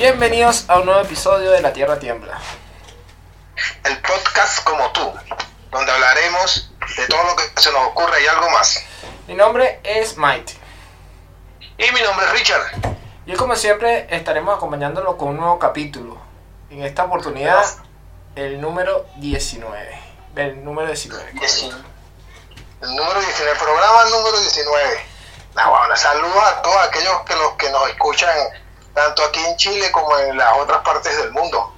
Bienvenidos a un nuevo episodio de La Tierra Tiembla. El podcast como tú, donde hablaremos de todo lo que se nos ocurre y algo más. Mi nombre es Mighty. Y mi nombre es Richard. Y como siempre estaremos acompañándolo con un nuevo capítulo. En esta oportunidad, el número 19. El número 19. El número 19, el programa número 19. Nah, bueno, saludos a todos aquellos que, los que nos escuchan tanto aquí en Chile como en las otras partes del mundo.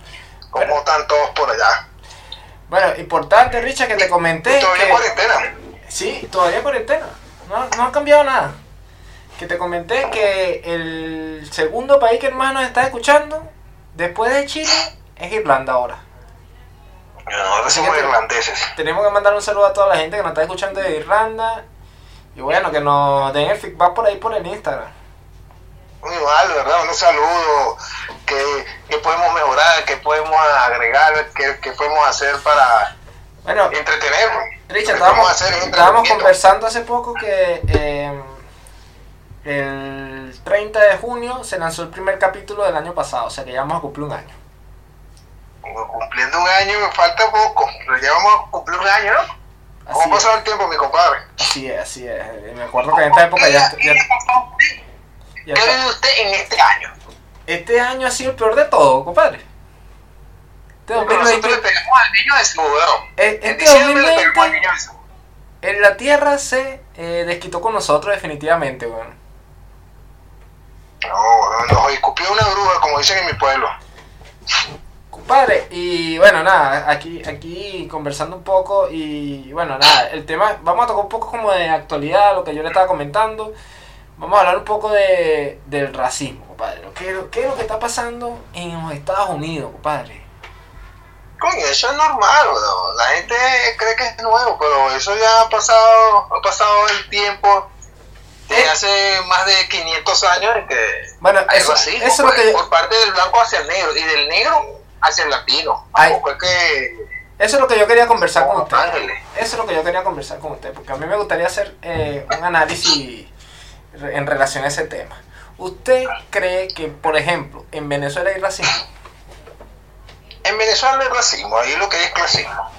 Como Bueno. están todos por allá. Bueno, importante, Richard, que te comenté. Todavía que- cuarentena. Sí, todavía cuarentena. No, no ha cambiado nada. Que te comenté que el segundo país que más nos está escuchando, después de Chile, es Irlanda ahora. Nosotros somos irlandeses. Tenemos que mandar un saludo a toda la gente que nos está escuchando de Irlanda. Y bueno, que nos den el feedback por ahí por el Instagram. Muy mal, ¿verdad? Un saludo. ¿Qué, qué podemos mejorar? ¿Qué podemos agregar? ¿Qué, qué podemos hacer para Bueno, entretener? Richard, ¿Qué podemos estábamos, en estábamos conversando hace poco que eh, el 30 de junio se lanzó el primer capítulo del año pasado, o sea que ya vamos a cumplir un año. Cumpliendo un año, me falta poco, pero ya vamos a cumplir un año, ¿no? ¿Cómo Así es, pasado el tiempo, mi compadre? así es, así es. Me acuerdo que en esta época ya, ya- ¿Qué está- vive usted en este año? Este año ha sido el peor de todo, compadre. Este Porque nosotros 2020, le pegamos al niño de su weón. eh, En este al 2020 niño de su en la Tierra se eh, desquitó con nosotros definitivamente, weón. No, weón, nos escupió una bruja, como dicen en mi pueblo. Compadre, y bueno, nada, aquí, aquí conversando un poco y bueno, nada, el tema, vamos a tocar un poco como de actualidad, lo que yo le estaba comentando. Vamos a hablar un poco de, del racismo, compadre. ¿Qué, ¿Qué es lo que está pasando en los Estados Unidos, compadre? Coño, eso es normal, weón. La gente cree que es nuevo, pero eso ya ha pasado, ha pasado el tiempo de Eh. hace más de 500 años en que Bueno, hay racismo, eso pues, que por parte del blanco hacia el negro y del negro hacia el latino. Ay. Es que eso es lo que yo quería conversar con como usted. Eso es lo que yo quería conversar con usted, porque a mí me gustaría hacer eh, un análisis en relación a ese tema. ¿Usted cree que, por ejemplo, en Venezuela hay racismo? En Venezuela no hay racismo, ahí lo que es clasismo.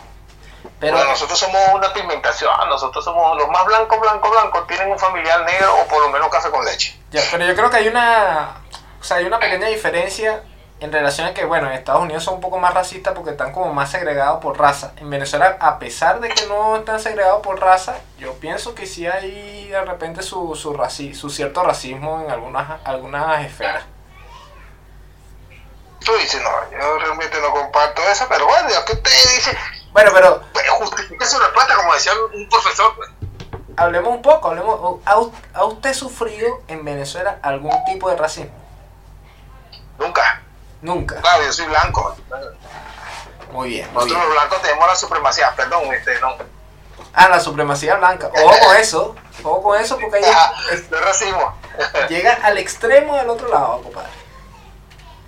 Pero, Pero nosotros somos una pigmentación, nosotros somos los más blancos, blancos, blancos, tienen un familiar negro o por lo menos café con leche. ya, pero yo creo que hay una, o sea, hay una pequeña diferencia en relación a que, bueno, en Estados Unidos son un poco más racistas porque están como más segregados por raza. En Venezuela, a pesar de que no están segregados por raza, yo pienso que sí hay de repente su, su, raci- su cierto racismo en algunas, algunas esferas. Tú dices, no, yo realmente no comparto eso, pero bueno, que usted dice, Bueno, pero pues, justifique su respuesta, como decía un profesor. Pues. hablemos un poco, hablemos. ¿Ha, u- ha usted sufrido en Venezuela algún tipo de racismo? Nunca. Nunca. Claro, yo soy blanco. Muy bien, muy Nosotros bien. los blancos tenemos la supremacía, perdón, este, no. Ah, la supremacía blanca. Ojo con eso. Ojo con eso porque ahí Ah, es- es racismo. llega al extremo del otro lado, compadre.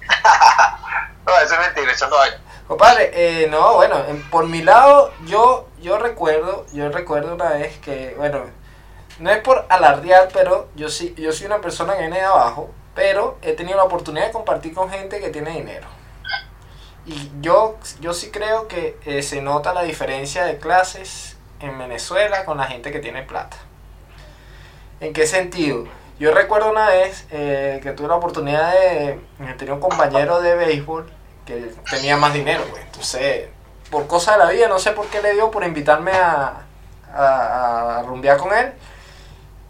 no, eso es mentira, eso no hay. Compadre, eh, no, bueno, en- por mi lado, yo, yo recuerdo, yo recuerdo una vez que, bueno, no es por alardear, pero yo sí, yo soy una persona que viene de abajo, pero he tenido la oportunidad de compartir con gente que tiene dinero. Y yo, yo sí creo que eh, se nota la diferencia de clases en Venezuela con la gente que tiene plata. ¿En qué sentido? Yo recuerdo una vez eh, que tuve la oportunidad de de tener un compañero de béisbol que tenía más dinero, pues. Entonces, por cosa de la vida, no sé por qué le dio por invitarme a, a rumbear con él.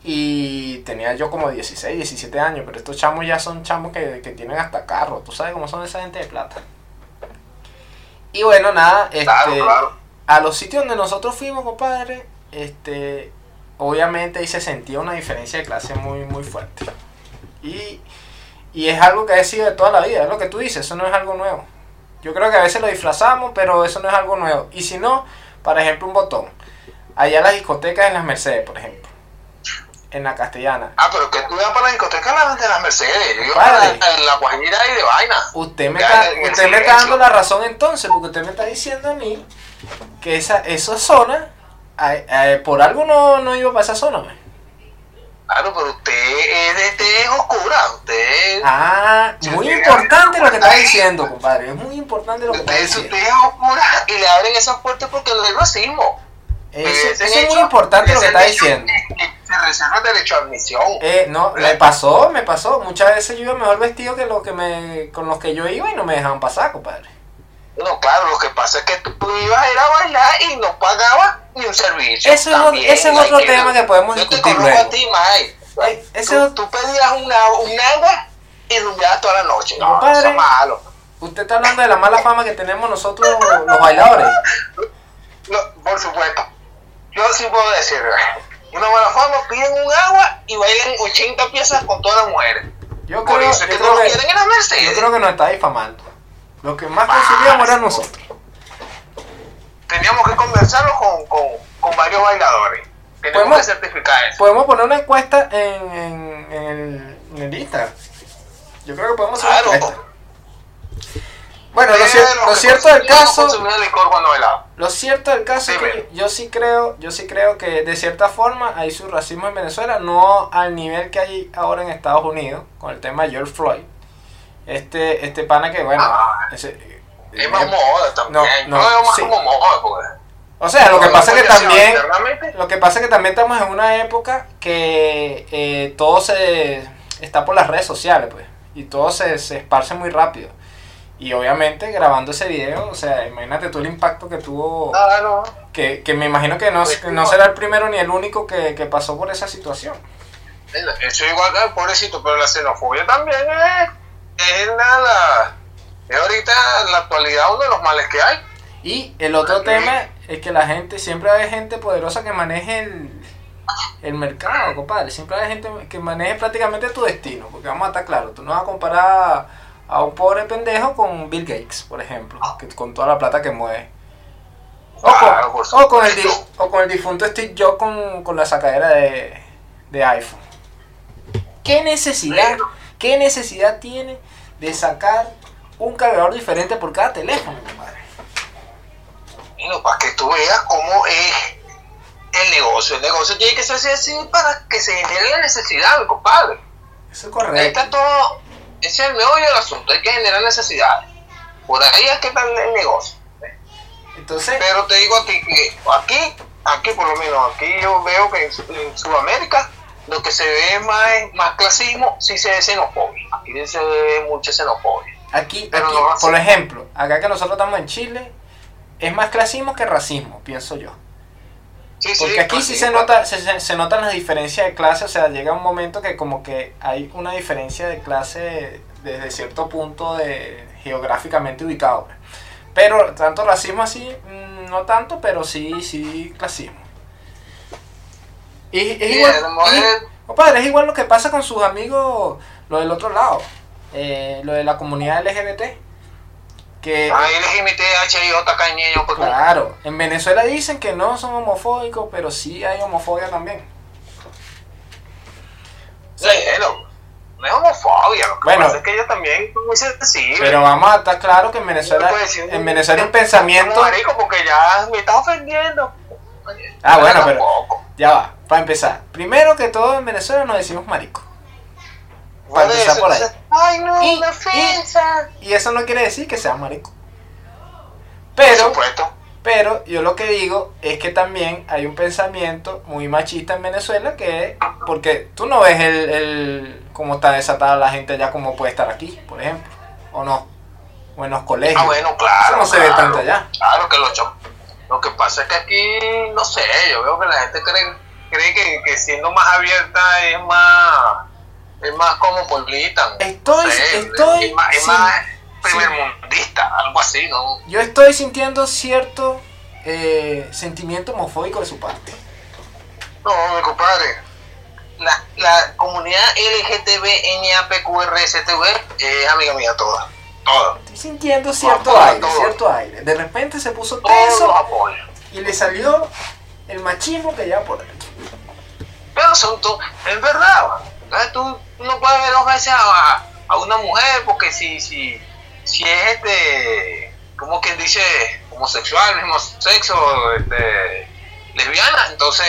Y tenía yo como 16, 17 años, pero estos chamos ya son chamos que, que tienen hasta carro. Tú sabes cómo son esa gente de plata. Y bueno, nada, este, Claro, claro. a los sitios donde nosotros fuimos, compadre, este, obviamente ahí se sentía una diferencia de clase muy, muy fuerte. Y, y es algo que ha sido de toda la vida, es lo que tú dices, eso no es algo nuevo. Yo creo que a veces lo disfrazamos, pero eso no es algo nuevo. Y si no, por ejemplo, un botón. Allá las discotecas en las Mercedes, por ejemplo. En la castellana. Ah, pero que tú ibas para la discoteca la- de las Mercedes. Yo iba para la, la Guajira y de vaina. Usted me, está, en usted me está dando la razón entonces, porque usted me está diciendo a mí que esa, esa zona, ay, ay, por algo no, no iba para esa zona. pues. Claro, pero usted es de tez oscura, usted, Ah, muy importante lo que estás ahí. diciendo, compadre. Es muy importante lo que usted su diciendo. tez es oscura y le abren esas puertas porque no es racismo. Eso, eso es muy importante lo que hecho diciendo. Se reserva el derecho a admisión. Eh, no, me pasó, me pasó. Muchas veces yo iba mejor vestido que lo que me, con los que yo iba y no me dejaban pasar, compadre. No, claro, lo que pasa es que tú ibas a ir a bailar y no pagabas ni un servicio. Eso También ese es otro tema que podemos yo te discutir conozco luego. a ti. Eh, ese tú, tú pedías una, un agua y rumbeabas toda la noche. No, Compadre. eso es malo. Usted está hablando de la mala fama que tenemos nosotros los bailadores. No, por supuesto. Yo sí puedo decir, una mala fama, piden un agua y bailan 80 piezas con todas las mujeres. Yo Por creo, eso es yo que creo no que, quieren en las yo Mercedes. creo que nos está difamando. Lo que más consumíamos eran nosotros. Teníamos que conversarlo con, con, con varios bailadores. Tenemos Podemos- que certificar eso. Podemos poner una encuesta en, en, en el, en el Instagram. Yo creo que podemos hacer Claro. una encuesta. Bueno, lo, cier- cierto del caso, lo cierto del caso es que yo sí creo, yo sí creo que de cierta forma hay su racismo en Venezuela, no al nivel que hay ahora en Estados Unidos con el tema de George Floyd. Este, este pana que bueno, Ah. ese- Es más moda también. no, No, lo veo más sí. como moda. Porque o sea, lo que pasa es que también Lo que pasa que también estamos en una época que eh, todo se está por las redes sociales, pues, y todo se, se esparce muy rápido. Y obviamente grabando ese video, o sea, imagínate tú el impacto que tuvo, Ah, no. que, que me imagino que no, Pues, que no será el primero ni el único que, que pasó por esa situación. Eso es igual que pobrecito, pero la xenofobia también es, es la, la- es ahorita en la actualidad uno de los males que hay. Y el otro tema es que la gente, siempre hay gente poderosa que maneje el, el mercado, compadre. Siempre hay gente que maneje prácticamente tu destino. Porque vamos a estar claros, tú no vas a comparar a un pobre pendejo con Bill Gates, por ejemplo, que, con toda la plata que mueve. O con, Claro, por o con el, o con el difunto Steve Jobs con, con la sacadera de, de iPhone. ¿Qué necesidad, qué necesidad tiene de sacar un cargador diferente por cada teléfono, compadre? Bueno, para que tú veas cómo es el negocio. El negocio tiene que ser así para que se genere la necesidad, compadre. Eso es Ahí correcto. está todo. Ese es el meollo del asunto. Hay que generar necesidades. Por ahí es que está el negocio. Entonces, Pero te digo aquí que aquí, aquí por lo menos, aquí yo veo que en, en Sudamérica lo que se ve es más, más clasismo, sí se ve xenofobia. Aquí se ve mucha xenofobia. aquí, pero aquí, no por ejemplo, acá que nosotros estamos en Chile, es más clasismo que racismo, pienso yo. Sí, Porque aquí sí se nota, se, se- notan las diferencias de clase, o sea, llega un momento que como que hay una diferencia de clase desde cierto punto de geográficamente ubicado. pues. Pero tanto racismo así, mm, no tanto, pero sí, sí clasismo. Y, es igual, y- es- compadre, es igual lo que pasa con sus amigos, lo del otro lado, eh, lo de la comunidad LGBT. Que, Ahí les imité H.I.J. Cañeño, pues, Claro, en Venezuela dicen que no son homofóbicos, pero sí hay homofobia también. Bueno, no es homofobia, lo que Bueno. pasa es que ellos también son muy sensibles. Pero vamos a estar claro que en Venezuela, decir, en Venezuela un pensamiento, marico, porque ya me está ofendiendo. Ah, bueno, pero- ya va, para empezar. Primero que todo en Venezuela nos decimos marico. Para empezar por ahí. Ay, no, Y- una ofensa. Y eso no quiere decir que sea marico. Por Pero, supuesto. pero yo lo que digo es que también hay un pensamiento muy machista en Venezuela que es porque tú no ves el, el cómo está desatada la gente allá como puede estar aquí, por ejemplo, o no, o en los colegios. Ah, bueno, claro. Eso no se ve claro. tanto allá. Claro que lo Lo que pasa es que aquí, no sé, yo veo que la gente cree, cree que, que siendo más abierta es más, es más cosmopolita. Estoy- No sé, estoy Es más, es más primermundista, algo así, ¿no? Yo estoy sintiendo cierto eh, sentimiento homofóbico de su parte. No, mi compadre. La, la comunidad LGTB, NAPQRSTV es amiga mía toda. Toda. Estoy sintiendo cierto aire, cierto aire. De repente se puso Todos tenso y le salió el machismo que lleva por dentro. Pero son to- es verdad. Entonces tú no puedes ver dos veces a, a una mujer porque si, si, si es este, como quien dice, homosexual, mismo sexo, este, lesbiana, entonces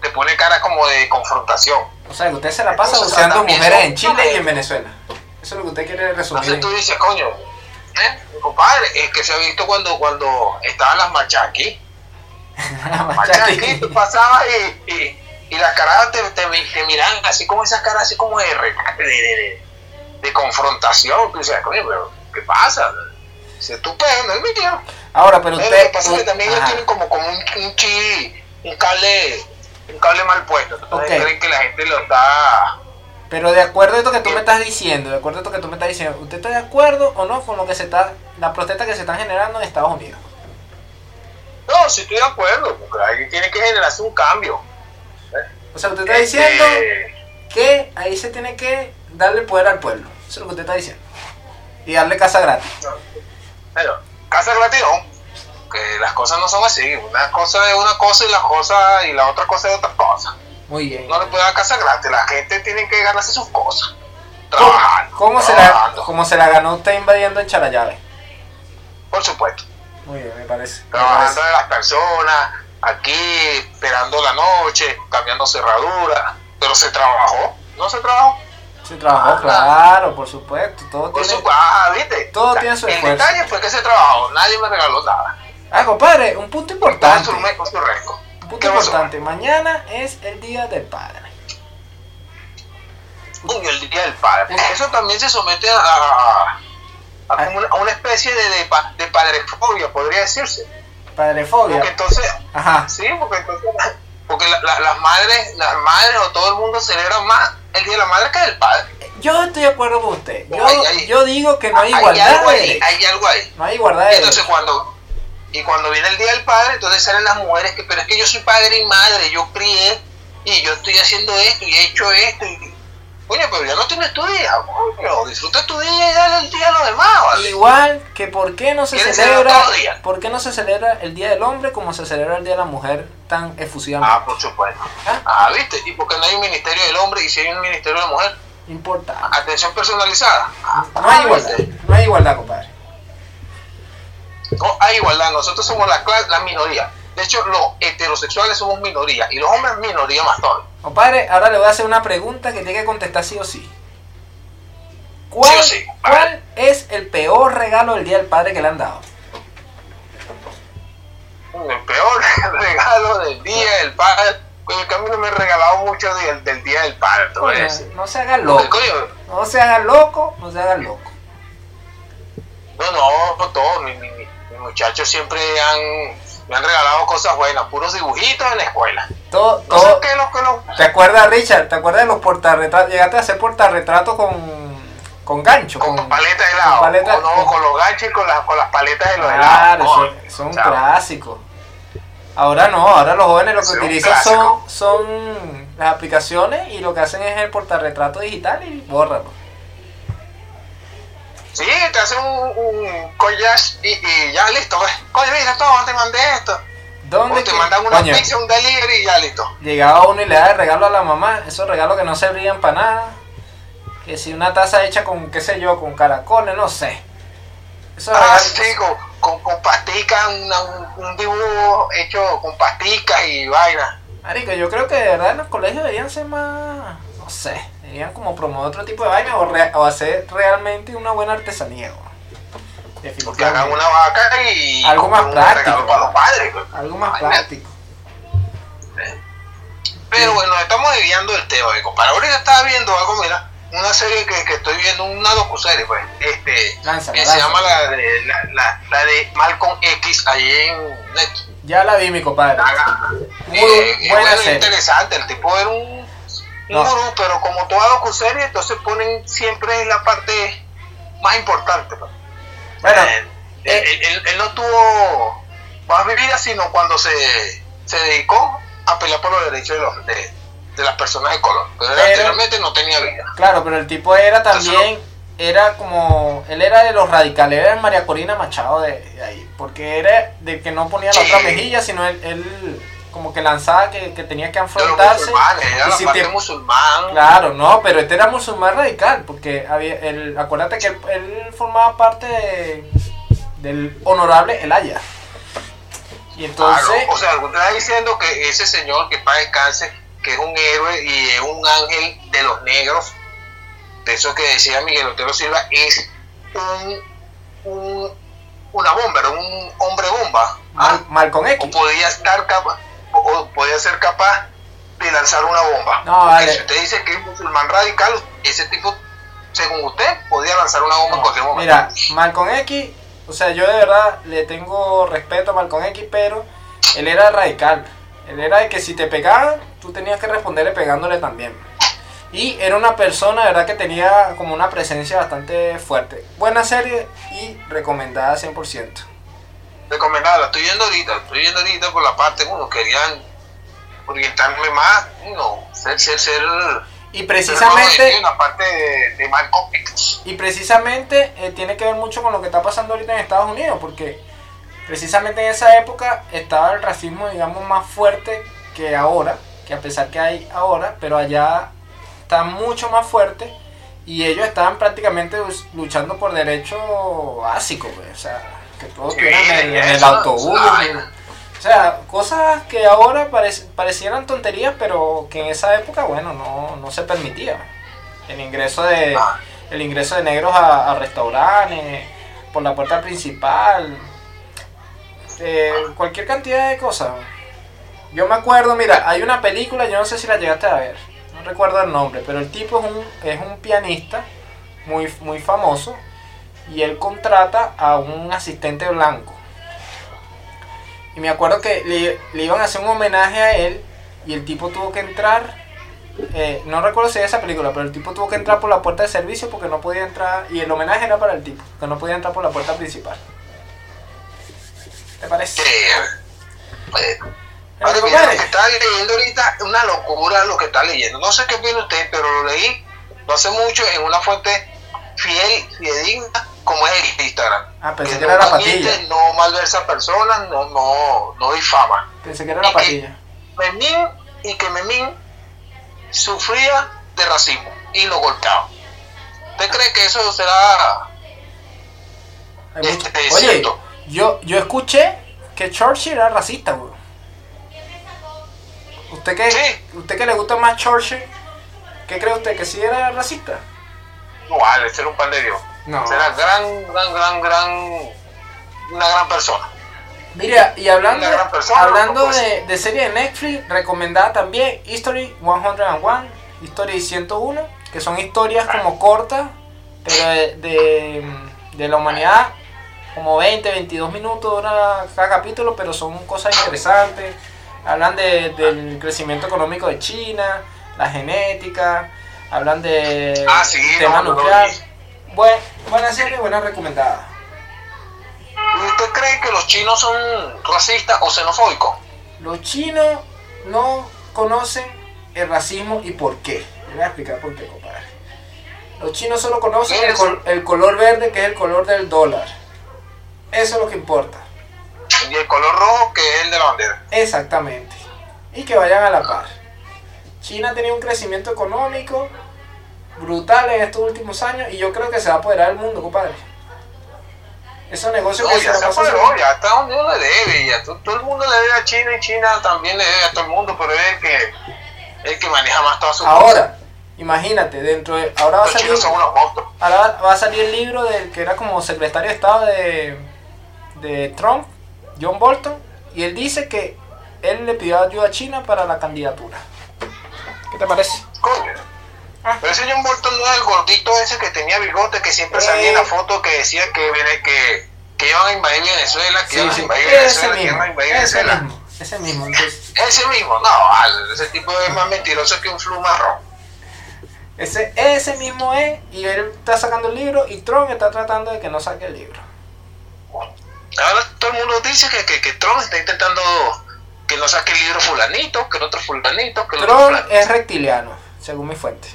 te pone cara como de confrontación. O sea, que usted se la pasa buceando mujeres son- en Chile y en Venezuela. Eso es lo que usted quiere resumir. Entonces tú dices, coño, ¿eh? Mi compadre, es que se ha visto cuando, cuando estaban las marchas aquí. Marchas aquí, tú pasabas y, y, y las caras te, te, te miran así como esas caras, así como de recate, de, de, de, confrontación. Coño, pero ¿qué pasa? Si tú pegas, no es. Ahora, pero Pero usted. lo que pasa es que también ellos tienen como, como un, un chi, un cable, un cable mal puesto. Entonces Ok. creen que la gente lo está. Pero de acuerdo a esto que tú me estás diciendo, de acuerdo a esto que tú me estás diciendo, ¿usted está de acuerdo o no con lo que se está, la protesta que se están generando en Estados Unidos? No, sí estoy de acuerdo, porque tiene que generarse un cambio. O sea, usted está Este, diciendo que ahí se tiene que darle poder al pueblo. Eso es lo que usted está diciendo. Y darle casa gratis. Pero, casa gratis no, que las cosas no son así. Una cosa es una cosa y la cosa y la otra cosa es otra cosa. Muy bien. No le puede dar casa gratis, la gente tiene que ganarse sus cosas. ¿Cómo, Trabajando. cómo se la, cómo se la ganó usted invadiendo en Charallave? Por supuesto. Muy bien, me parece. me Trabajando parece. de las personas, aquí, esperando la noche, cambiando cerradura. Pero se trabajó, no se trabajó. Se trabajó, Ah, claro, por supuesto. Todo Por tiene... su, ah, ¿viste? todo tiene su El esfuerzo. detalle fue que se trabajó, nadie me regaló nada. Ah, compadre, un punto importante. Un punto importante. Mañana es el día del padre. Uy, el Día del Padre. Porque eso también se somete a, a, a como una, a una especie de, de padrefobia, podría decirse. Padrefobia. Porque entonces, Ajá. sí, porque entonces, porque la- la- las madres, las madres o todo el mundo celebran más el Día de la Madre que el del Padre. Yo estoy de acuerdo con usted. Yo, yo digo que no hay Hay igualdad algo ahí, hay algo ahí. No hay igualdad Entonces cuando y cuando viene el día del padre, entonces salen las mujeres que, pero es que yo soy padre y madre, yo crié y yo estoy haciendo esto y he hecho esto y coño, pero ya no tienes tu día, coño, disfruta tu día y dale el día a los demás, ¿vale? Igual que por qué no se ¿Quieres celebra, por qué no se celebra el día del hombre como se celebra el día de la mujer tan efusivamente. Ah, por supuesto. ¿Ah? Ah, ¿viste? ¿Y por qué no hay un ministerio del hombre y si hay un ministerio de la mujer? Importante. Atención personalizada. Ah, No hay igualdad. ¿viste? No hay igualdad, compadre. No hay igualdad, nosotros somos la, la minoría. De hecho, los heterosexuales somos minoría y los hombres minoría más todavía. Compadre, ahora le voy a hacer una pregunta que tiene que contestar sí o sí. ¿Cuál, Sí o sí. ¿cuál es el peor regalo del día del padre que le han dado? El peor regalo del día del padre. Coño, que a mí no me he regalado mucho del, del día del padre, no se haga loco. coño, No se haga loco, no se haga loco. no, no, no todo. Mi, mi, mi- mis muchachos siempre han, me han regalado cosas buenas, puros dibujitos en la escuela. Todo, No sé todo, qué es lo que lo. ¿Te acuerdas, Richard? ¿Te acuerdas de los portarretratos? Llegaste a hacer portarretratos con, con gancho. Con paletas de helado. con paleta- o no, con- con los ganchos y con, las con las paletas de los Claro, helados. son, Coño, son sea, clásicos. Ahora no, ahora los jóvenes lo que utilizan son, son las aplicaciones y lo que hacen es el portarretrato digital y bórralo. Sí, te hacen un, un collage y, y ya listo. pues. Coño, mira, todo, te mandé esto. ¿Dónde O te que- mandan una coño, pizza, un delivery y ya listo. Llegaba uno y le da de regalo a la mamá, esos regalos que no servían para nada. Que si una taza hecha con, qué sé yo, con caracoles, no sé. Esos Ah, regalos- sí, con, con, con pasticas, un dibujo hecho con pasticas y vaina. Marico, yo creo que de verdad en los colegios deberían ser más, no sé, deberían como promover otro tipo de vaina o, re- o hacer realmente una buena artesanía. güey. Que hagan Definitivamente. una vaca y Algo más un práctico, regalo para los ¿no? padres. pues. Algo más Vaina. práctico. Pero bueno, estamos desviando del tema, mi compadre. Ahorita estaba viendo algo, mira, una serie que, que estoy viendo, una docuserie, pues, este, Lánzala, que se llama la de, la, la, la de Malcolm X, ahí en Netflix. Ya la vi, mi compadre. Muy Eh, es buena bueno, serie. interesante, el tipo era un, un No. gurú, pero como toda docuserie, entonces ponen siempre la parte más importante. pues. Bueno, Eh, eh, él, él- él no tuvo más vida sino cuando se, se dedicó a pelear por los derechos de, los, de, de las personas de color. Pero, Pero- anteriormente no tenía vida. claro, pero el tipo era también, era como, él era de los radicales, era el María Corina Machado de, de ahí, porque era de que no ponía la Sí. otra mejilla, sino él, él como que lanzaba que, que tenía que De los y si te- musulmán. Claro, no, pero este era musulmán radical, porque había, el, acuérdate que él, él formaba parte de- del honorable Elaya. Y Claro, entonces, o sea, usted está diciendo que ese señor que para descanse que es un héroe y es un ángel de los negros, de eso que decía Miguel Otero Silva, es un, un- una bomba, era un hombre bomba. ¿ah? Mal, Malcolm O X. podía estar capaz, o, podía ser capaz de lanzar una bomba. No, Porque vale. si usted dice que es musulmán radical, ese tipo, según usted, podía lanzar una bomba en cualquier momento. Mira, Malcolm X, o sea, yo de verdad le tengo respeto a Malcolm X, pero él era radical. Él era de que si te pegaban, tú tenías que responderle pegándole también. Y era una persona, de verdad, que tenía como una presencia bastante fuerte. Buena serie y recomendada 100%. Recomendada, la estoy viendo ahorita, estoy viendo ahorita por la parte uno, querían orientarme más, no, ser, ser, ser, Y precisamente, en la parte de, de y precisamente eh, tiene que ver mucho con lo que está pasando ahorita en Estados Unidos, porque precisamente en esa época estaba el racismo, digamos, más fuerte que ahora, que a pesar que hay ahora, pero allá está mucho más fuerte y ellos estaban prácticamente bus- luchando por derechos básicos, pues, o sea, que todos Sí, estuvieran en, en el autobús. ay. O sea, cosas que ahora parec- parecieran tonterías, pero que en esa época, bueno, no, no se permitía. El ingreso de, Ah. el ingreso de negros a, a restaurantes, por la puerta principal, eh, cualquier cantidad de cosas. Yo me acuerdo, mira, hay una película, yo no sé si la llegaste a ver, no recuerdo el nombre, pero el tipo es un, es un pianista muy, muy famoso y él contrata a un asistente blanco. Y me acuerdo que le, le iban a hacer un homenaje a él y el tipo tuvo que entrar, eh, no recuerdo si es esa película, pero el tipo tuvo que entrar por la puerta de servicio porque no podía entrar, y el homenaje era para el tipo, que no podía entrar por la puerta principal. ¿Te parece? Eh, pues, Pero, Ahora, mira, lo que está leyendo ahorita es una locura lo que está leyendo. No sé qué opina usted, pero lo leí no hace mucho en una fuente fiel, fidedigna, como es el Instagram. Ah, pensé que no era la miente, patilla. No malversa personas, no, no, no difama. Pensé que era la y patilla. Memín y que Memín sufría de racismo y lo golpeaba. ¿Usted cree que eso será este, es Oye, cierto? yo, yo escuché que Churchill era racista, güey. ¿Usted que, Sí. ¿Usted que le gusta más Churchill? ¿Qué cree usted? ¿Que sí era racista? No vale, ser un pan de Dios. No. Será gran, gran, gran, gran, una gran persona. Mira, y hablando, persona, hablando de, de serie de Netflix, recomendada también History 101, History 101, que son historias como cortas, pero de, de, de la humanidad, como 20, 22 minutos dura cada capítulo, pero son cosas interesantes. Hablan de- del crecimiento económico de China, la genética, hablan de Ah, sí, tema no, nuclear. Buen- buena serie, buena recomendada. ¿Y ¿Usted cree que los chinos son racistas o xenofóbicos? Los chinos no conocen el racismo y por qué. Le voy a explicar por qué, compadre. Los chinos solo conocen ¿Qué el, es? col- el color verde, que es el color del dólar. Eso es lo que importa. Y el color rojo, que es el de la bandera. Exactamente. Y que vayan a la par. China ha tenido un crecimiento económico brutal en estos últimos años y yo creo que se va a apoderar del mundo, compadre. Esos negocios No, que se ya se pasan apoderó, ya está donde uno le debe, ya to- todo, el mundo le debe a China y China también le debe a todo el mundo, pero es el que, el que maneja más todas sus Ahora, imagínate, dentro de. Ahora va a salir. son unos. Ahora va- va a salir el libro del que era como secretario de Estado de, de Trump, John Bolton, y él dice que él le pidió ayuda a China para la candidatura. ¿Qué te parece? Coño. Pero ese John Bolton no es el gordito ese que tenía bigote, que siempre salía en la foto que decía que, que, que iban a invadir Venezuela, que Sí, iban a invadir Venezuela, que mismo, iban a invadir ese Venezuela. mismo, ese mismo. Entonces, Ese mismo, no, ese tipo es más mentiroso que un flu marrón. ese, ese mismo es, y él está sacando el libro, y Trump está tratando de que no saque el libro. Ahora todo el mundo dice que, que, que Trump está intentando que no saque el libro fulanito, que el otro fulanito, que el otro Trump fulanito, es reptiliano, según mi fuente.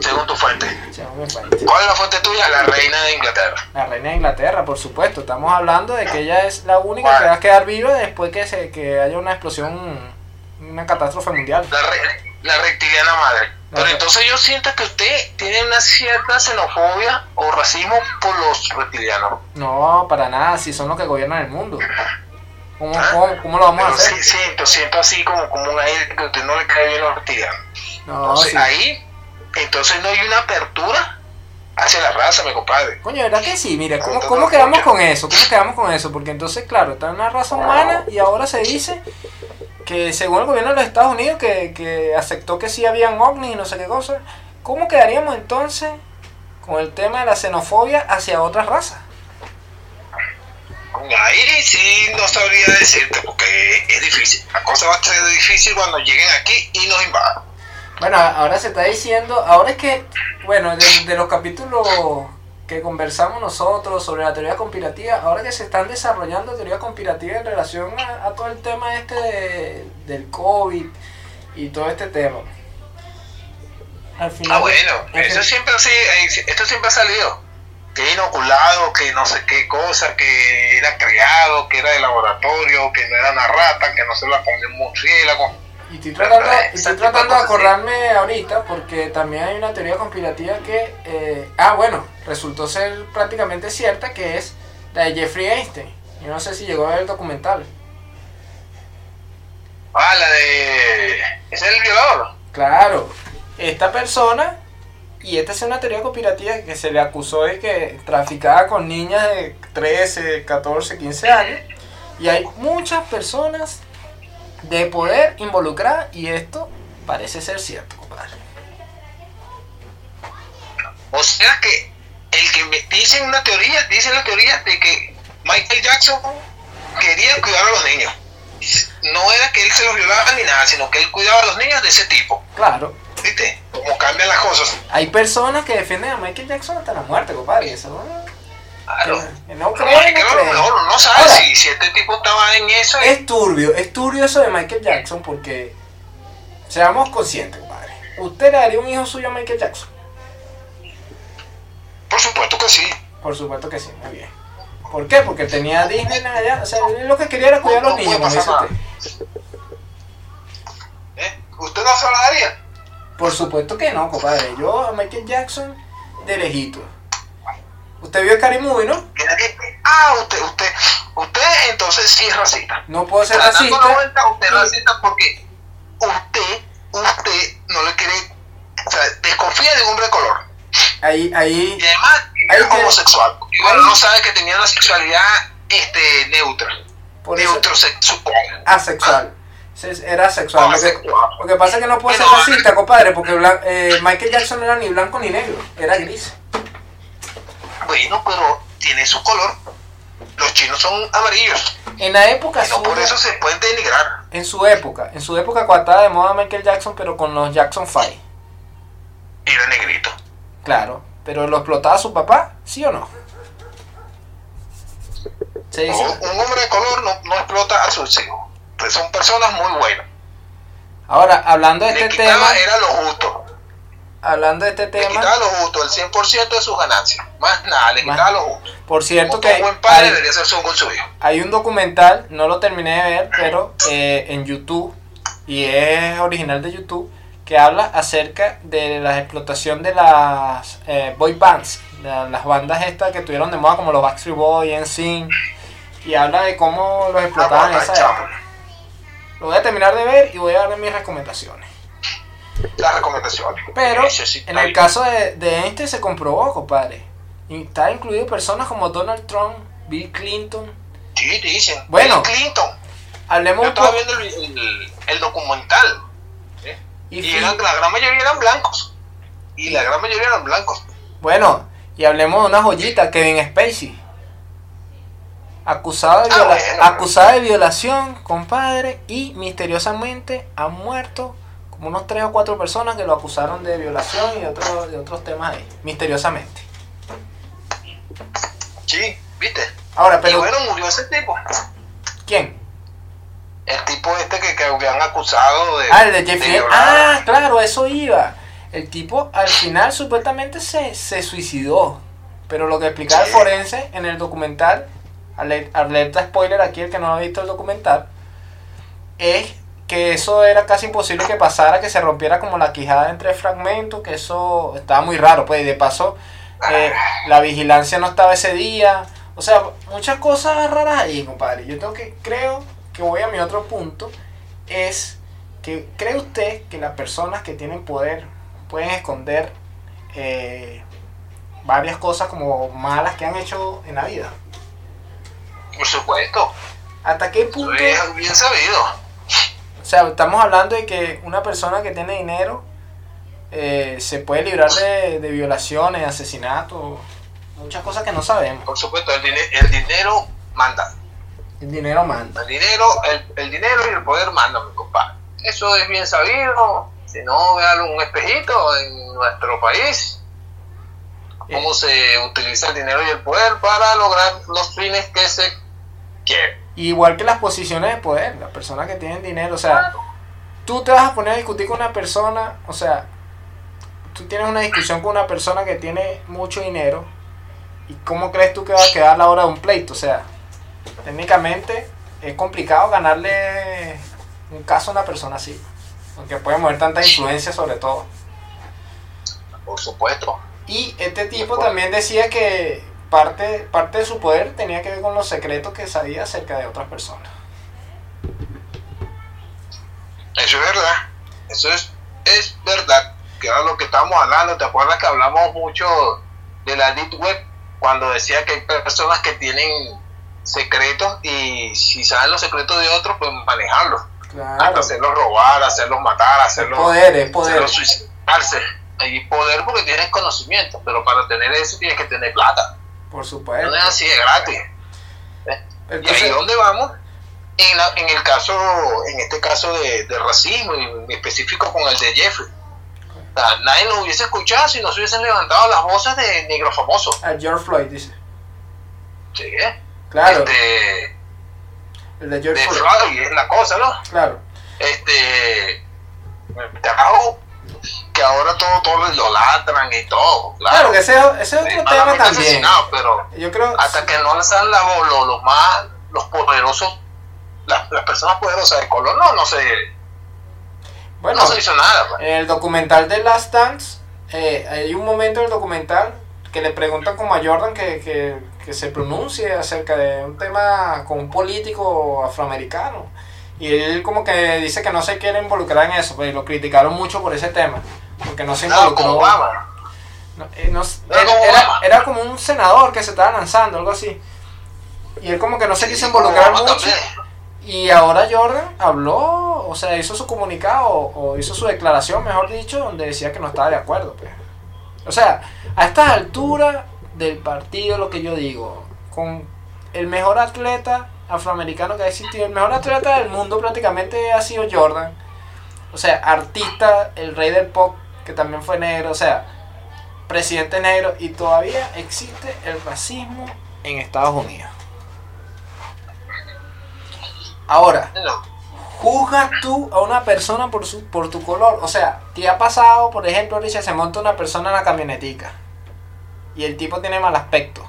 Según tu fuente. Según mi fuente. ¿Cuál es la fuente tuya? La reina de Inglaterra. La reina de Inglaterra, por supuesto. Estamos hablando de que ella es la única que va a quedar viva después que se que haya una explosión, una catástrofe mundial. La, re- la reptiliana madre. Pero entonces yo siento que usted tiene una cierta xenofobia o racismo por los reptilianos. No, para nada, si son los que gobiernan el mundo. ¿Cómo, ¿Ah? cómo, cómo lo vamos a hacer? sí, siento, siento así como, como un aire que a usted no le cae bien los reptilianos. No, Entonces sí. ahí, entonces no hay una apertura hacia la raza, mi compadre. Coño, ¿verdad que sí? Mira, ¿cómo, cómo quedamos con eso? ¿Cómo quedamos con eso? Porque entonces, claro, está una raza humana y ahora se dice que según el gobierno de los Estados Unidos que, que aceptó que sí habían ovnis y no sé qué cosa, ¿cómo quedaríamos entonces con el tema de la xenofobia hacia otras razas? Ahí sí no sabría decirte porque es difícil. La cosa va a ser difícil cuando lleguen aquí y nos invadan. Bueno, ahora se está diciendo, ahora es que, bueno, de, de los capítulos que conversamos nosotros sobre la teoría conspirativa, ahora que se están desarrollando teorías conspirativas en relación a, a todo el tema este de- del COVID y todo este tema. Al final, Ah, bueno, eso fin- siempre así, eh, esto siempre ha salido. Que inoculado, que no sé qué cosa, que era creado, que era de laboratorio, que no era una rata, que no se la comió un murciélago. Y estoy tratando, estoy tratando de acordarme ahorita porque también hay una teoría conspirativa que, eh, ah bueno, resultó ser prácticamente cierta que es la de Jeffrey Einstein. Yo no sé si llegó a ver el documental. Ah, la de... Es el violador. Claro, esta persona, y esta es una teoría conspirativa que se le acusó de que traficaba con niñas de 13, 14, 15 años, y hay muchas personas de poder involucradas, y esto parece ser cierto, compadre. O sea que el que me dicen una teoría, dicen la teoría de que Michael Jackson quería cuidar a los niños. No era que él se los violaba ni nada, sino que él cuidaba a los niños de ese tipo. Claro, ¿Viste? Como cambian las cosas. hay personas que defienden a Michael Jackson hasta la muerte, compadre. Eso no, Claro. que no creen, es que no a lo creen. mejor uno no sabe Ahora, si, si este tipo estaba en eso. y- Es turbio, es turbio eso de Michael Jackson porque seamos conscientes, compadre. ¿Usted le daría un hijo suyo a Michael Jackson? Por supuesto que sí. Por supuesto que sí, muy bien. ¿Por qué? Porque tenía Disney allá. O sea, él lo que quería era cuidar a los niños, como dice usted. ¿Eh? ¿Usted no se lo daría? Por supuesto que no, compadre. Yo a Michael Jackson de lejito. Usted vio Scary Movie, ¿no? Ah, usted, usted, usted entonces sí es racista. No puedo ser Tratando la racista. vuelta, usted es racista porque usted, usted no le quiere, o sea, desconfía de un hombre de color. Ahí, ahí, Y además Ahí es que- homosexual. Y bueno, no sabe que tenía una sexualidad este, neutra. por Neutrosexual. asexual. Se- Era sexual. Lo que, Asexual. lo que pasa es que no puede ser racista, compadre, porque blan- eh, Michael Jackson no era ni blanco ni negro, era gris. Bueno, pero tiene su color. Los chinos son amarillos. En la época no por eso se pueden denigrar. en su época, en su época cuando estaba de moda Michael Jackson, pero con los Jackson 5. Era negrito. Claro, pero lo explotaba su papá, ¿sí o no? Se No, dice, un hombre de color no, no explota a sus hijos. Pues son personas muy buenas. ahora, hablando de Le este tema, era lo justo. Hablando de este Le tema, quitaba lo justo, el 100% de sus ganancias. Más nada, le quitaba lo justo. por cierto Como que todo buen padre hay, debería ser su con su hijo. hay un documental, no lo terminé de ver, pero eh, en YouTube, y es original de YouTube, que habla acerca de la explotación de las eh, boy bands, las bandas estas que tuvieron de moda como los Backstreet Boys, NSYNC, y habla de cómo los explotaban en esa época. Lo voy a terminar de ver y voy a darle mis recomendaciones. La recomendación. Pero en el caso de, de Einstein se comprobó, compadre. Está incluido personas como Donald Trump, Bill Clinton. Sí, dicen. Bueno. Bill Clinton. Hablemos Yo estaba viendo el, el- el documental. ¿eh? Y eran- la gran mayoría eran blancos. Y la gran mayoría eran blancos. Bueno, y hablemos de una joyita, Kevin Spacey. Acusado de, Ah, bueno. acusado de violación, compadre, y misteriosamente han muerto unos tres o cuatro personas que lo acusaron de violación y otros, de otros temas ahí, misteriosamente. Sí, ¿viste? Ahora, y pero bueno, murió ese tipo. ¿quién? El tipo este que, que habían acusado de. Ah, el de Jeffrey. ah, claro, eso iba. El tipo al final supuestamente se, se suicidó. Pero lo que explicaba el forense en el documental, ale- alerta spoiler aquí el que no ha visto el documental, es que eso era casi imposible que pasara, que se rompiera como la quijada entre fragmentos, que eso estaba muy raro, pues y de paso eh, la vigilancia no estaba ese día, o sea, muchas cosas raras ahí, compadre. Yo tengo que, creo que voy a mi otro punto es que cree usted que las personas que tienen poder pueden esconder eh, varias cosas como malas que han hecho en la vida. Por supuesto. ¿Hasta qué punto? Es bien sabido. O sea, estamos hablando de que una persona que tiene dinero eh, se puede librar de, de violaciones, asesinatos, muchas cosas que no sabemos. Por supuesto, el, dine- el dinero manda. El dinero manda. El dinero, el, el dinero y el poder mandan, mi compadre. Eso es bien sabido. Si no, vean un espejito en nuestro país. Cómo se utiliza el dinero y el poder para lograr los fines que se quieren. Igual que las posiciones de poder, las personas que tienen dinero, o sea, tú te vas a poner a discutir con una persona, o sea, tú tienes una discusión con una persona que tiene mucho dinero, ¿y cómo crees tú que va a quedar la hora de un pleito? O sea, técnicamente es complicado ganarle un caso a una persona así, aunque puede mover tanta influencia sobre todo. Por supuesto. Y este tipo también decía que parte, parte de su poder tenía que ver con los secretos que sabía acerca de otras personas. Eso es verdad. Eso es, es verdad. Que era lo que estábamos hablando. ¿Te acuerdas que hablamos mucho de la Deep Web? Cuando decía que hay personas que tienen secretos y si saben los secretos de otros, pues manejarlos. Hasta hacerlos robar, hacerlos matar, hacerlos, poder, es poder. hacerlos suicidarse. Hay poder porque tienes conocimiento, pero para tener eso tienes que tener plata. Por No supuesto. es así de gratis. Y ahí dónde vamos, en, la- en el caso, en este caso de, de racismo, y en específico con el de Jeffrey. O sea, nadie nos hubiese escuchado si no se hubiesen levantado las voces de negro famoso. a George Floyd dice. Sí, ¿eh? Claro, Este, el de de George Floyd. Floyd es la cosa, ¿no? Claro. Este, carajo, que ahora todo, todo lo idolatran y todo. Claro, Claro, que ese, ese es otro tema también. asesinado, pero Yo creo. hasta que no lanzan la voz los, los más, los poderosos, las, las personas poderosas de color, no, no se, Bueno, no se hizo nada. pues. en el documental de Last Dance, eh, hay un momento del documental que le preguntan como a Jordan que, que, que se pronuncie acerca de un tema con un político afroamericano. Y él como que dice que no se quiere involucrar en eso, pues y lo criticaron mucho por ese tema, porque no se Nada como involucró. Obama. No, eh, no- Era como era- Obama. era como un senador que se estaba lanzando, algo así. Y él como que no se quiso como involucrar mucho. también. Y ahora Jordan habló, o sea, hizo su comunicado, o hizo su declaración, mejor dicho, donde decía que no estaba de acuerdo. Pues. O sea, a estas alturas del partido, lo que yo digo, con el mejor atleta afroamericano que ha existido, el mejor atleta del mundo prácticamente ha sido Jordan. O sea, artista, el rey del pop, que también fue negro, o sea, presidente negro, y todavía existe el racismo en Estados Unidos. Ahora, juzgas tú a una persona por su por tu color. O sea, te ha pasado, por ejemplo, Richard, se monta una persona en la camionetica y el tipo tiene mal aspecto.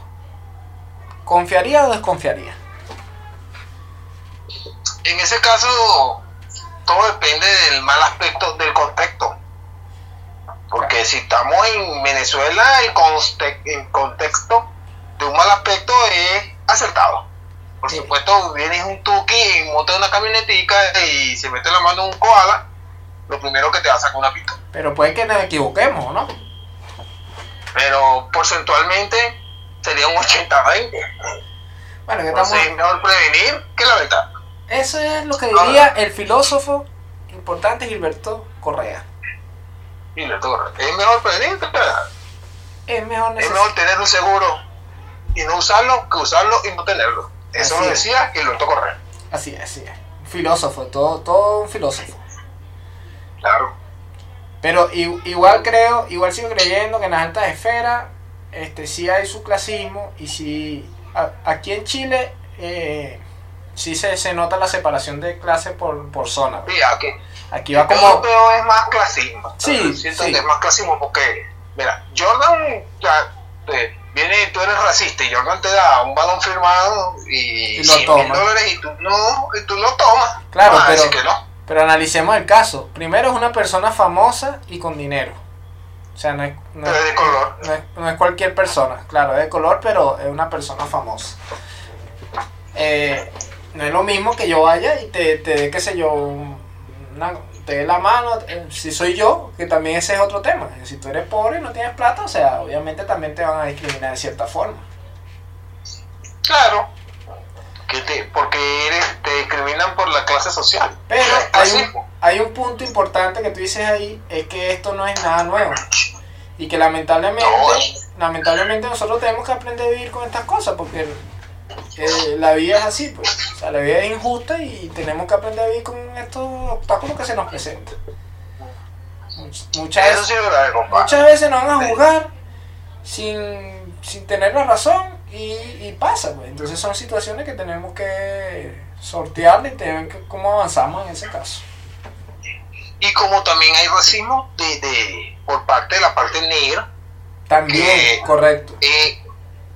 ¿Confiaría o desconfiaría? En ese caso, todo depende del mal aspecto del contexto. Porque si estamos en Venezuela, el, conste- el contexto de un mal aspecto es acertado. Por Sí. supuesto, vienes un tuki y monta una camionetica y se mete la mano en un koala, lo primero que te va a sacar una pica. Pero puede que nos equivoquemos, ¿no? Pero porcentualmente sería un 80-20. Bueno, que estamos... Entonces es mejor prevenir que la verdad. Eso es lo que diría el filósofo importante Gilberto Correa. Y le toca. Es mejor prevenir la. Es mejor Es mejor tener un seguro y no usarlo que usarlo y no tenerlo. Eso Así lo es. decía Gilberto Correa. Así es, así es. Un filósofo, todo, todo un filósofo. Claro. Pero igual creo, igual sigo creyendo que en las altas esferas este, sí hay su clasismo y sí, a- aquí en Chile eh, sí se, se nota la separación de clases por, por zona. Sí, aquí. Aquí va Yo como... veo es más clasismo. Sí, Siento sí. que es más clasismo porque, mira, Jordan ya te- viene, tú eres racista y Jordan te da un balón firmado y, Y lo 100 mil toma. dólares y tú no, y tú lo tomas. Claro, Ah, pero- que no. Pero analicemos el caso. Primero es una persona famosa y con dinero. O sea, no es, no es de color. no es- no es cualquier persona. Claro, es de color, pero es una persona famosa. Eh, no es lo mismo que yo vaya y te, te dé, qué sé yo, una- te dé la mano, eh, si soy yo, que también ese es otro tema. Si tú eres pobre y no tienes plata, o sea, obviamente también te van a discriminar de cierta forma. Claro. Que te, porque eres, te discriminan por la clase social. Pero hay un, hay un punto importante que tú dices ahí, es que esto no es nada nuevo. Y que lamentablemente, No. lamentablemente nosotros tenemos que aprender a vivir con estas cosas, porque eh, la vida es así, pues. O sea, la vida es injusta y tenemos que aprender a vivir con estos obstáculos que se nos presentan. Much- Muchas veces, sí muchas veces nos van a juzgar sin, sin tener la razón y, y pasa, pues. Entonces son situaciones que tenemos que sortear y tener que cómo avanzamos en ese caso. Y como también hay racismo de, de, por parte de la parte negra, También, Que- correcto. eh,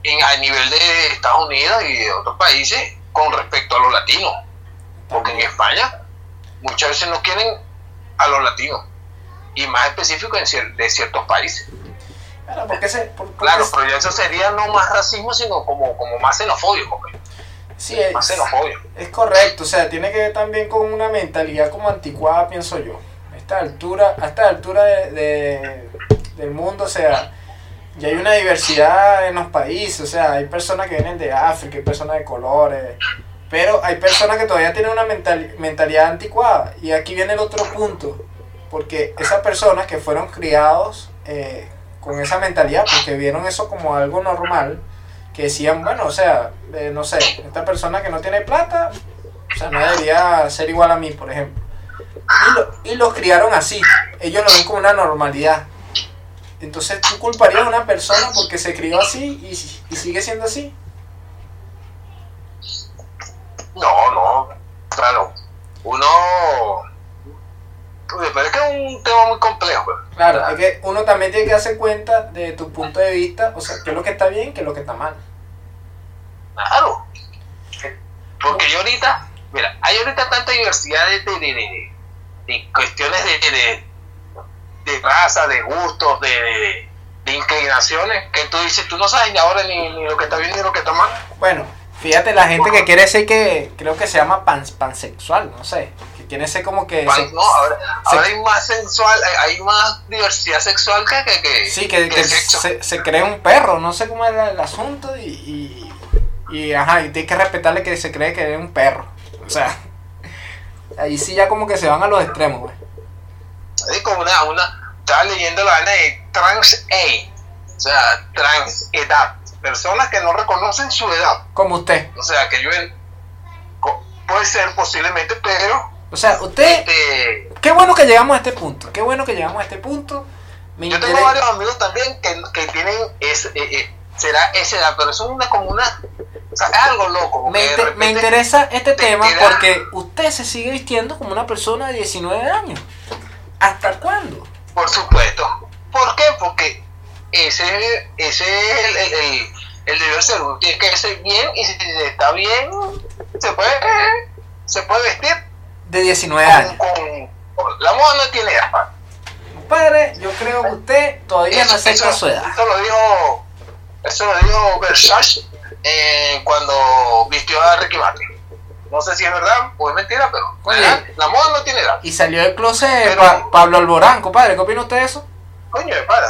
en, a nivel de Estados Unidos y de otros países, con respecto a los latinos. Porque en. España muchas veces no quieren a los latinos. Y más específico en cier- de ciertos países. Claro, porque se, por- porque Claro, se- pero ya eso sería no más racismo, sino como, como más xenofobia. porque sí, es, Más xenofobia. es correcto, o sea, tiene que ver también con una mentalidad como anticuada, pienso yo. A esta altura, a esta altura de, de- del mundo, o sea, ya hay una diversidad en los países, o sea, hay personas que vienen de África, hay personas de colores, pero hay personas que todavía tienen una mental- mentalidad anticuada. Y aquí viene el otro punto, porque esas personas que fueron criados eh, con esa mentalidad, porque vieron eso como algo normal, que decían, bueno, o sea, eh, no sé, esta persona que no tiene plata, o sea, no debería ser igual a mí, por ejemplo. Y, lo- y los criaron así, ellos lo ven como una normalidad. Entonces, ¿tú culparías a una persona porque se crió así y, y sigue siendo así? No, no, claro. Uno. Oye, pero es que es un tema muy complejo. pues. Claro, hay que, uno también tiene que darse cuenta de tu punto de vista, o sea, qué es lo que está bien, qué es lo que está mal. Claro. Porque yo ahorita, mira, hay ahorita tanta diversidad de, de, de, de- de cuestiones de, de, raza, de gustos, de, de, de inclinaciones, que tú dices, tú no sabes ni ahora ni, ni lo que está bien ni lo que está mal. Bueno, fíjate, la gente que quiere ser que, creo que se llama pan, pansexual, no sé, que quiere ser como que... Pan- se- no, ahora, se- ahora hay más sensual, hay, hay más diversidad sexual que, que, que, Sí, que, se, se cree un perro, no sé cómo es el asunto y, y, y, ajá, y tienes que respetarle que se cree que es un perro. O sea, ahí sí ya como que se van a los extremos, güey. Es como una, una, estaba leyendo la vaina de trans A, o sea, trans edad, personas que no reconocen su edad. Como usted. O sea, que yo puede ser posiblemente, pero O sea, usted, este, qué bueno que llegamos a este punto, qué bueno que llegamos a este punto. Me yo tengo varios amigos también que, que tienen ese, eh, eh, será esa edad, pero eso es una como una, o sea, es algo loco. me, inter- me interesa este te tema porque usted se sigue vistiendo como una persona de 19 años. ¿Hasta cuándo? Por supuesto. ¿Por qué? Porque ese, ese es el, el, el, el deber ser. Uno tiene que ser bien y si está bien, se puede, se puede vestir De 19 con, años. con- La moda no tiene edad. pa. Compadre, yo creo que usted todavía no Eso- acepta eso- su edad. Eso lo dijo, eso lo dijo Versace eh, cuando vistió a Ricky Martin. No sé si es verdad o es mentira, pero Oye. la, moda no tiene edad. Y salió del closet Pero- Pa- Pablo Alborán, compadre. ¿Qué opina usted de eso? Coño, para.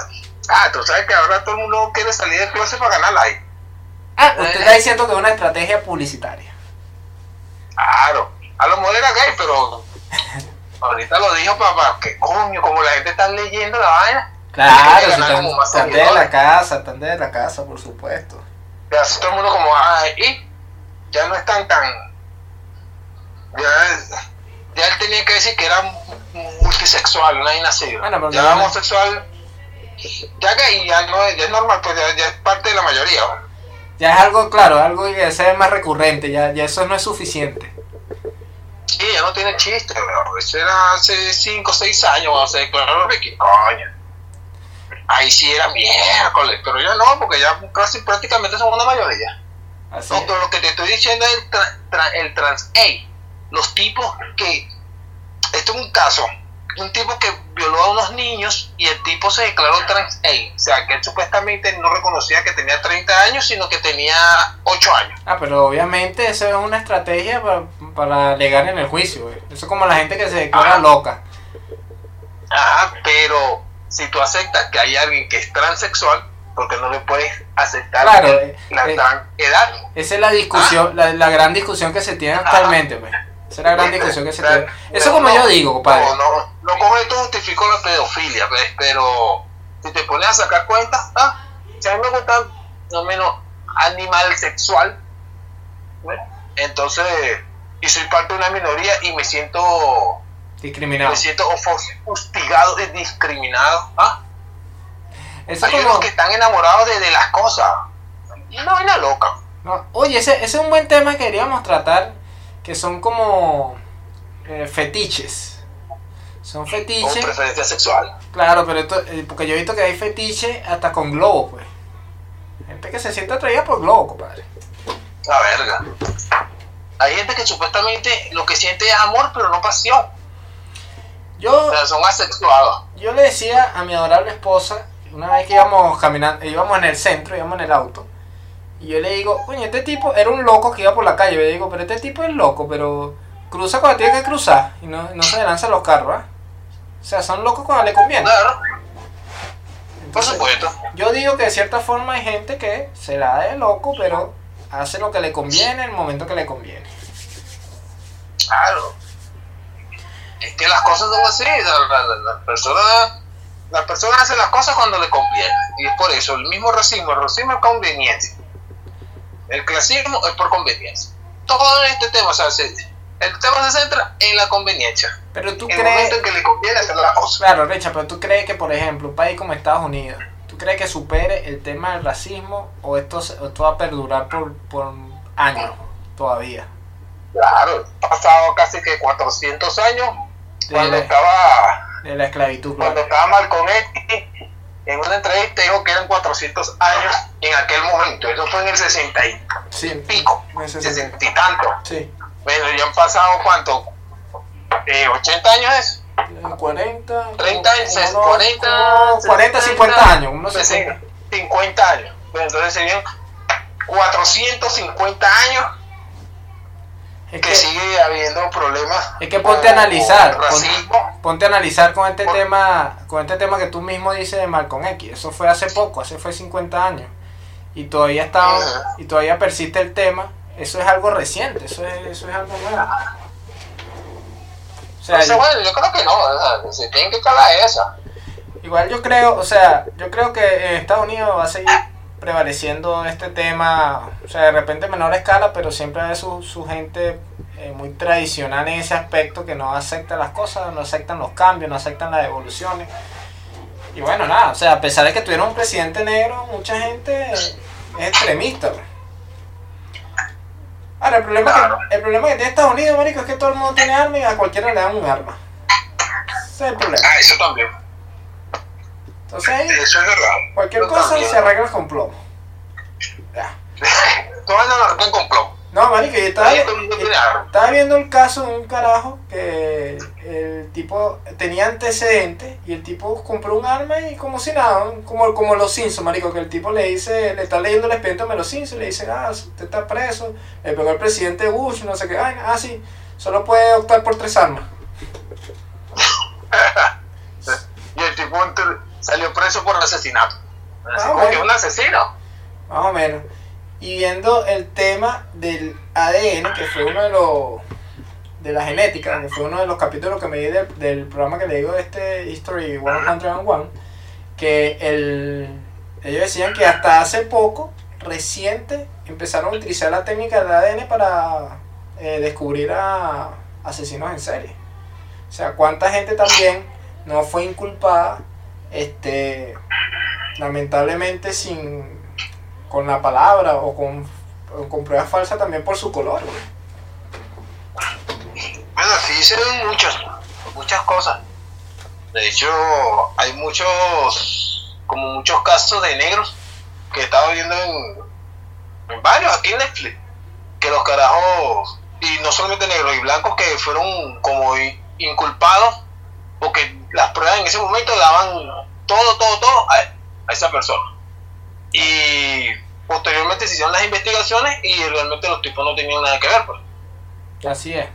Ah, tú sabes que ahora todo el mundo quiere salir del closet para ganar like. Ah, usted está diciendo que es una estrategia publicitaria. Claro, a lo mejor era gay, pero ahorita lo dijo papá, que coño, como la gente está leyendo la vaina, Claro, están desde la casa, están desde la casa, por supuesto. ya hace todo el mundo como, ay, y ya no están tan. Ya, ya él tenía que decir que era multisexual, no hay nacido. Bueno, pero ya no- homosexual, ya gay, ya no es, ya es normal, pues ya, ya es parte de la mayoría. ¿no? Ya es algo, claro, algo que se ve más recurrente, ya, ya eso no es suficiente. Sí, ya no tiene chiste, bro. Eso era hace 5 o 6 años cuando se declaró Ricky. Coño. Ahí sí era miércoles, pero ya no, porque ya casi prácticamente son una mayoría. Así No, pero lo que te estoy diciendo es el, tra- tra- el trans A. Los tipos que. Esto es un caso. Un tipo que violó a unos niños y el tipo se declaró trans. ey, o sea, que él supuestamente no reconocía que tenía 30 años, sino que tenía 8 años. Ah, pero obviamente eso es una estrategia para, para alegar en el juicio, güey. Eso es como la gente que se declara Ajá. loca. Ajá, pero si tú aceptas que hay alguien que es transexual, porque no le puedes aceptar Claro, eh, la eh, tran- edad. Esa es la discusión, la, la gran discusión que se tiene actualmente, pues. Esa es la gran discusión que se tiene. Eso no, como no, yo digo, compadre. No, no, no con esto justifico la pedofilia, pues, pero si te pones a sacar cuentas, ah, si a mí me gusta no menos animal sexual, ¿ves? entonces, y soy parte de una minoría y me siento, Discriminado. me siento hostigado y discriminado, ah, Eso hay como... unos que están enamorados de, de las cosas, una vaina loca. No, oye, ese, ese es un buen tema que queríamos tratar, que son como eh, fetiches. Son Con fetiches, preferencia sexual. claro, pero esto, eh, porque yo he visto que hay fetiches hasta con globo, pues. Gente que se siente atraída por globo, compadre. La verga. Hay gente que supuestamente lo que siente es amor, pero no pasión. Yo, O sea, son asexuados. yo le decía a mi adorable esposa, una vez que íbamos caminando, íbamos en el centro, íbamos en el auto, y yo le digo, coño, este tipo era un loco que iba por la calle. Yo le digo, pero este tipo es loco, pero cruza cuando tiene que cruzar y no, no se lanza los carros, ¿ah? O sea, son locos cuando le conviene. Claro, por Entonces, supuesto. Yo digo que de cierta forma hay gente que se la da de loco, pero hace lo que le conviene en el momento que le conviene. Claro. Es que las cosas son así. La, la, la- la persona, la persona hace las cosas cuando le conviene. Y es por eso. El mismo racismo. El racismo es conveniencia. El clasismo es por conveniencia. Todo este tema, o sea, se- el tema se centra en la conveniencia. Pero tú En el momento crees, en que le conviene hacer las cosas. claro, Recha, pero tú crees que, por ejemplo, un país como Estados Unidos, ¿tú crees que supere el tema del racismo o esto, esto va a perdurar por, por años todavía? Claro, pasado casi que 400 años cuando De, estaba de la esclavitud, cuando claro. estaba Malcolm X en una entrevista dijo que eran 400 años en aquel momento eso fue en el 60 y Sí, pico en ese sentido. 60 y tanto Sí, bueno ya han pasado cuánto eh, 80 años es 40, 30 años como unos- 40 como 40, 50 años, unos 50. 50 años Bueno, entonces serían 450 años Es que que, sigue habiendo problemas es que ponte con- a analizar, ponte a analizar con este Por- tema, con este tema que tú mismo dices de Malcolm X. Eso fue hace poco, hace fue 50 años. Y todavía está, y todavía persiste el tema. Eso es algo reciente, eso es, eso es algo nuevo. O sea, yo- bueno, yo creo que no, se tienen que calar esa. igual yo creo, o sea, yo creo que en Estados Unidos va a seguir prevaleciendo este tema, o sea, de repente a menor escala, pero siempre hay su, su gente eh, muy tradicional en ese aspecto que no acepta las cosas, no aceptan los cambios, no aceptan las evoluciones. Y bueno, nada, o sea, a pesar de que tuvieron un presidente negro, mucha gente es extremista. Ahora, el problema, Claro. que, el problema que tiene Estados Unidos, marico, es que todo el mundo tiene arma y a cualquiera le dan un arma. Ese es el problema. Ah, eso también. Entonces ahí, Eso es verdad. cualquier cosa también. se arregla con plomo. Ya. No andan arreglan con plomo. No, marico, yo estaba, estaba viendo el caso de un carajo que el tipo tenía antecedentes y el tipo compró un arma y como si nada, como, como los Simpsons, marico, que el tipo le dice, le está leyendo el expediente de los Simpsons y le dice, ah, usted está preso, le pegó el presidente Bush, no sé qué, ay, ah, sí, solo puede optar por tres armas. Y el tipo enter- salió preso por asesinato. Así Ah, como bueno. que un asesino. Más o menos. Y viendo el tema del ADN, que fue uno de los. de la genética, que fue uno de los capítulos que me di del, del programa que le digo este History 101, que el, ellos decían que hasta hace poco, reciente, empezaron a utilizar la técnica del ADN para eh, descubrir a asesinos en serie. O sea, cuánta gente también no fue inculpada, este, lamentablemente sin con la palabra o con, con pruebas falsas también por su color. Bueno, sí se muchas, muchas cosas. De hecho, hay muchos, como muchos casos de negros que he estado viendo en, en varios aquí en Netflix. Que los carajos, y no solamente negros y blancos, que fueron como inculpados porque las pruebas en ese momento daban todo, todo, todo a, esa persona. Y posteriormente se hicieron las investigaciones y realmente los tipos no tenían nada que ver. Pues. Así es.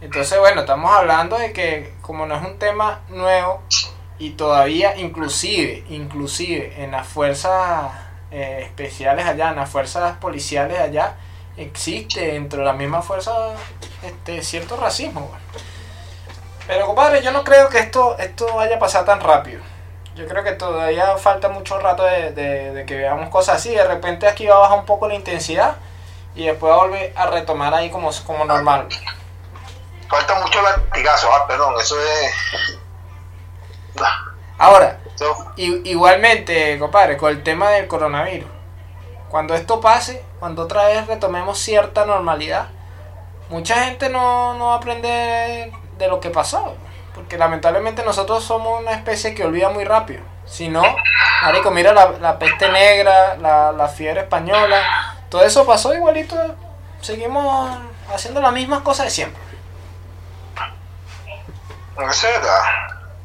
Entonces, bueno, estamos hablando de que como no es un tema nuevo y todavía inclusive, inclusive en las fuerzas eh, especiales allá, en las fuerzas policiales allá, existe dentro de la misma fuerza este, cierto racismo. Pero compadre, yo no creo que esto, esto vaya a pasar tan rápido. Yo creo que todavía falta mucho rato de, de, de que veamos cosas así. De repente aquí va a bajar un poco la intensidad y después va a volver a retomar ahí como, como normal. Falta mucho latigazo, ah, perdón, eso es... Ahora, i- igualmente, compadre, con el tema del coronavirus, cuando esto pase, cuando otra vez retomemos cierta normalidad, mucha gente no, no va a aprender de lo que pasó. Porque lamentablemente nosotros somos una especie que olvida muy rápido. Si no, marico, mira la, la peste negra, la, la fiebre española, todo eso pasó igualito. Seguimos haciendo las mismas cosas de siempre.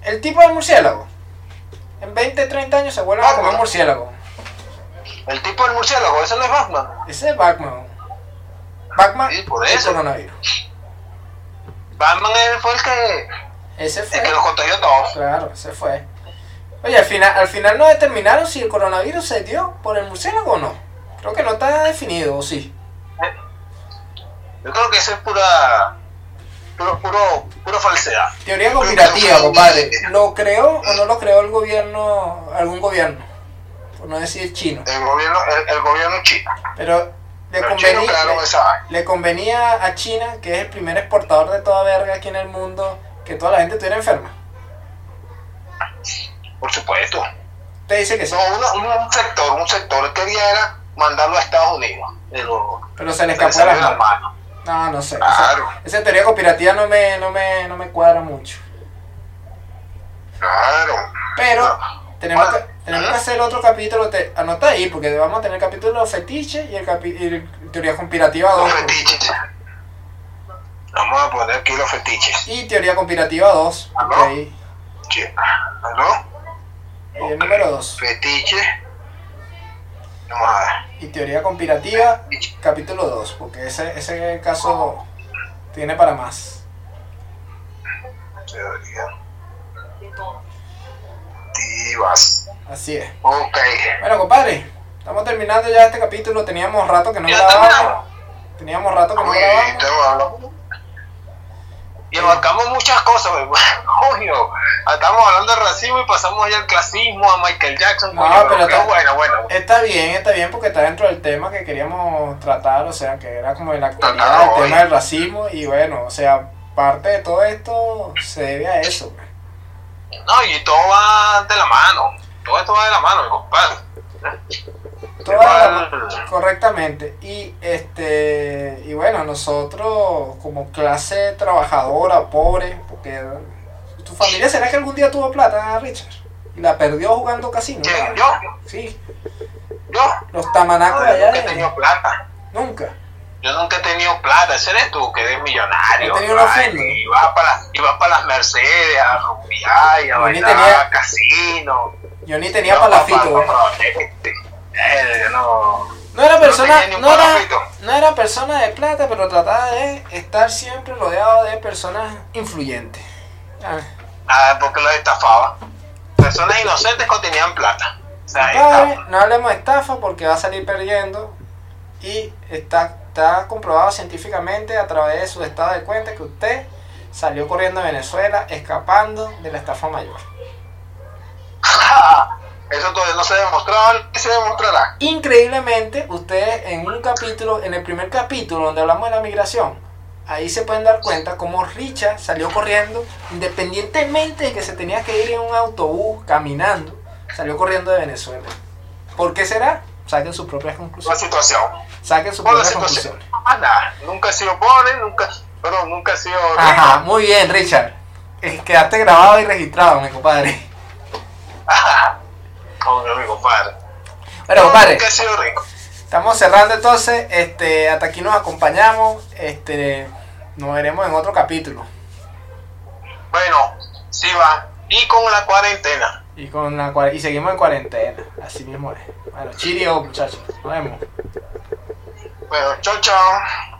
El tipo de murciélago. En 20, 30 años se vuelven a comer murciélago. El tipo del murciélago, ese no es Batman. Ese es Batman. Batman Sí, por el eso. coronavirus. Batman fue el que, Ese el fue. que los contagió todos. Claro, ese fue. Oye, al final, al final no determinaron si el coronavirus se dio por el murciélago o no. Creo que no está definido, ¿o sí? Yo creo que eso es pura, puro, puro, pura falsedad. Teoría conspirativa, compadre. ¿Lo creó o no lo creó el gobierno, algún gobierno? Por no decir chino. El gobierno, el, el gobierno chino. Pero le convenía, le convenía a China, que es el primer exportador de toda verga aquí en el mundo, que toda la gente estuviera enferma. Por supuesto. Usted dice que sí. No, uno- uno- un sector, un sector quería era mandarlo a Estados Unidos. Pero Pero se le escapó manos. manos. No, no sé. Claro. Esa, esa teoría conspirativa no me, no, me, no me cuadra mucho. Claro. Pero No. Tenemos, que, tenemos que hacer otro capítulo. Te, anota ahí, porque vamos a tener el capítulo de los fetiches y el, capi- y el teoría conspirativa Los 2. fetiches. Vamos a poner aquí los fetiches. Y teoría conspirativa 2. porque ¿Aló? ahí, Sí. ¿Aló? y el número 2. Fetiche. Vamos a ver. Y teoría conspirativa capítulo 2. Porque ese, ese caso tiene para más. Teoría. Así es. Ok. Bueno, compadre, estamos terminando ya este capítulo. Teníamos rato que no grabábamos. Teníamos rato que no grabábamos. Y abarcamos muchas cosas. Coño, estamos hablando de racismo y pasamos ya al clasismo, a Michael Jackson. No, coño, pero está- bueno, bueno. Está bien, está bien porque está dentro del tema que queríamos tratar, o sea, que era como de la actualidad, el hoy. tema del racismo y bueno, o sea, parte de todo esto se debe a eso. No, y todo va de la mano. Todo esto va de la mano, mi compadre. Todo Igual- era- correctamente. Y este y bueno, nosotros como clase trabajadora, pobre, porque tu familia será que algún día tuvo plata, Richard, y la perdió jugando casino. ¿Yo? Sí, Yo. los tamanacos No, de allá nunca he de- tenido plata. nunca. Yo nunca he tenido plata. Ese eres tú, que eres millonario. Ay. Y vas para, y vas para las Mercedes, a rumbear y a Yo bailar tenía- a casino. Yo ni tenía No, palafito. eh, no. No era persona, no era, palafito. no era persona de plata, pero trataba de estar siempre rodeado de personas influyentes. Ah, Ah, porque los estafaba. Personas inocentes que tenían plata. O sea, no hablemos de estafa porque va a salir perdiendo y está, está comprobado científicamente a través de su estado de cuenta que usted salió corriendo a Venezuela escapando de la estafa mayor. Eso todavía no se ha demostrado ni se demostrará. Increíblemente, ustedes en un capítulo, en el primer capítulo donde hablamos de la migración, ahí se pueden dar cuenta cómo Richard salió corriendo, independientemente de que se tenía que ir en un autobús caminando, salió corriendo de Venezuela. ¿Por qué será? Saquen sus propias La conclusiones. situación. Saquen conclusiones. Ah, nada. Nunca sido pobre, nunca. Pero nunca he sido. Ajá, muy bien, Richard. Quedaste grabado y registrado, mi compadre. Como mi compadre. Bueno, No, compadre, Nunca he sido rico. estamos cerrando entonces. Este, hasta aquí nos acompañamos. Este, nos veremos en otro capítulo. Bueno, Sí va. Y con la cuarentena. Y, con la, y seguimos en cuarentena. Así mismo es. Bueno, chirio, muchachos. Nos vemos. Chao, chao.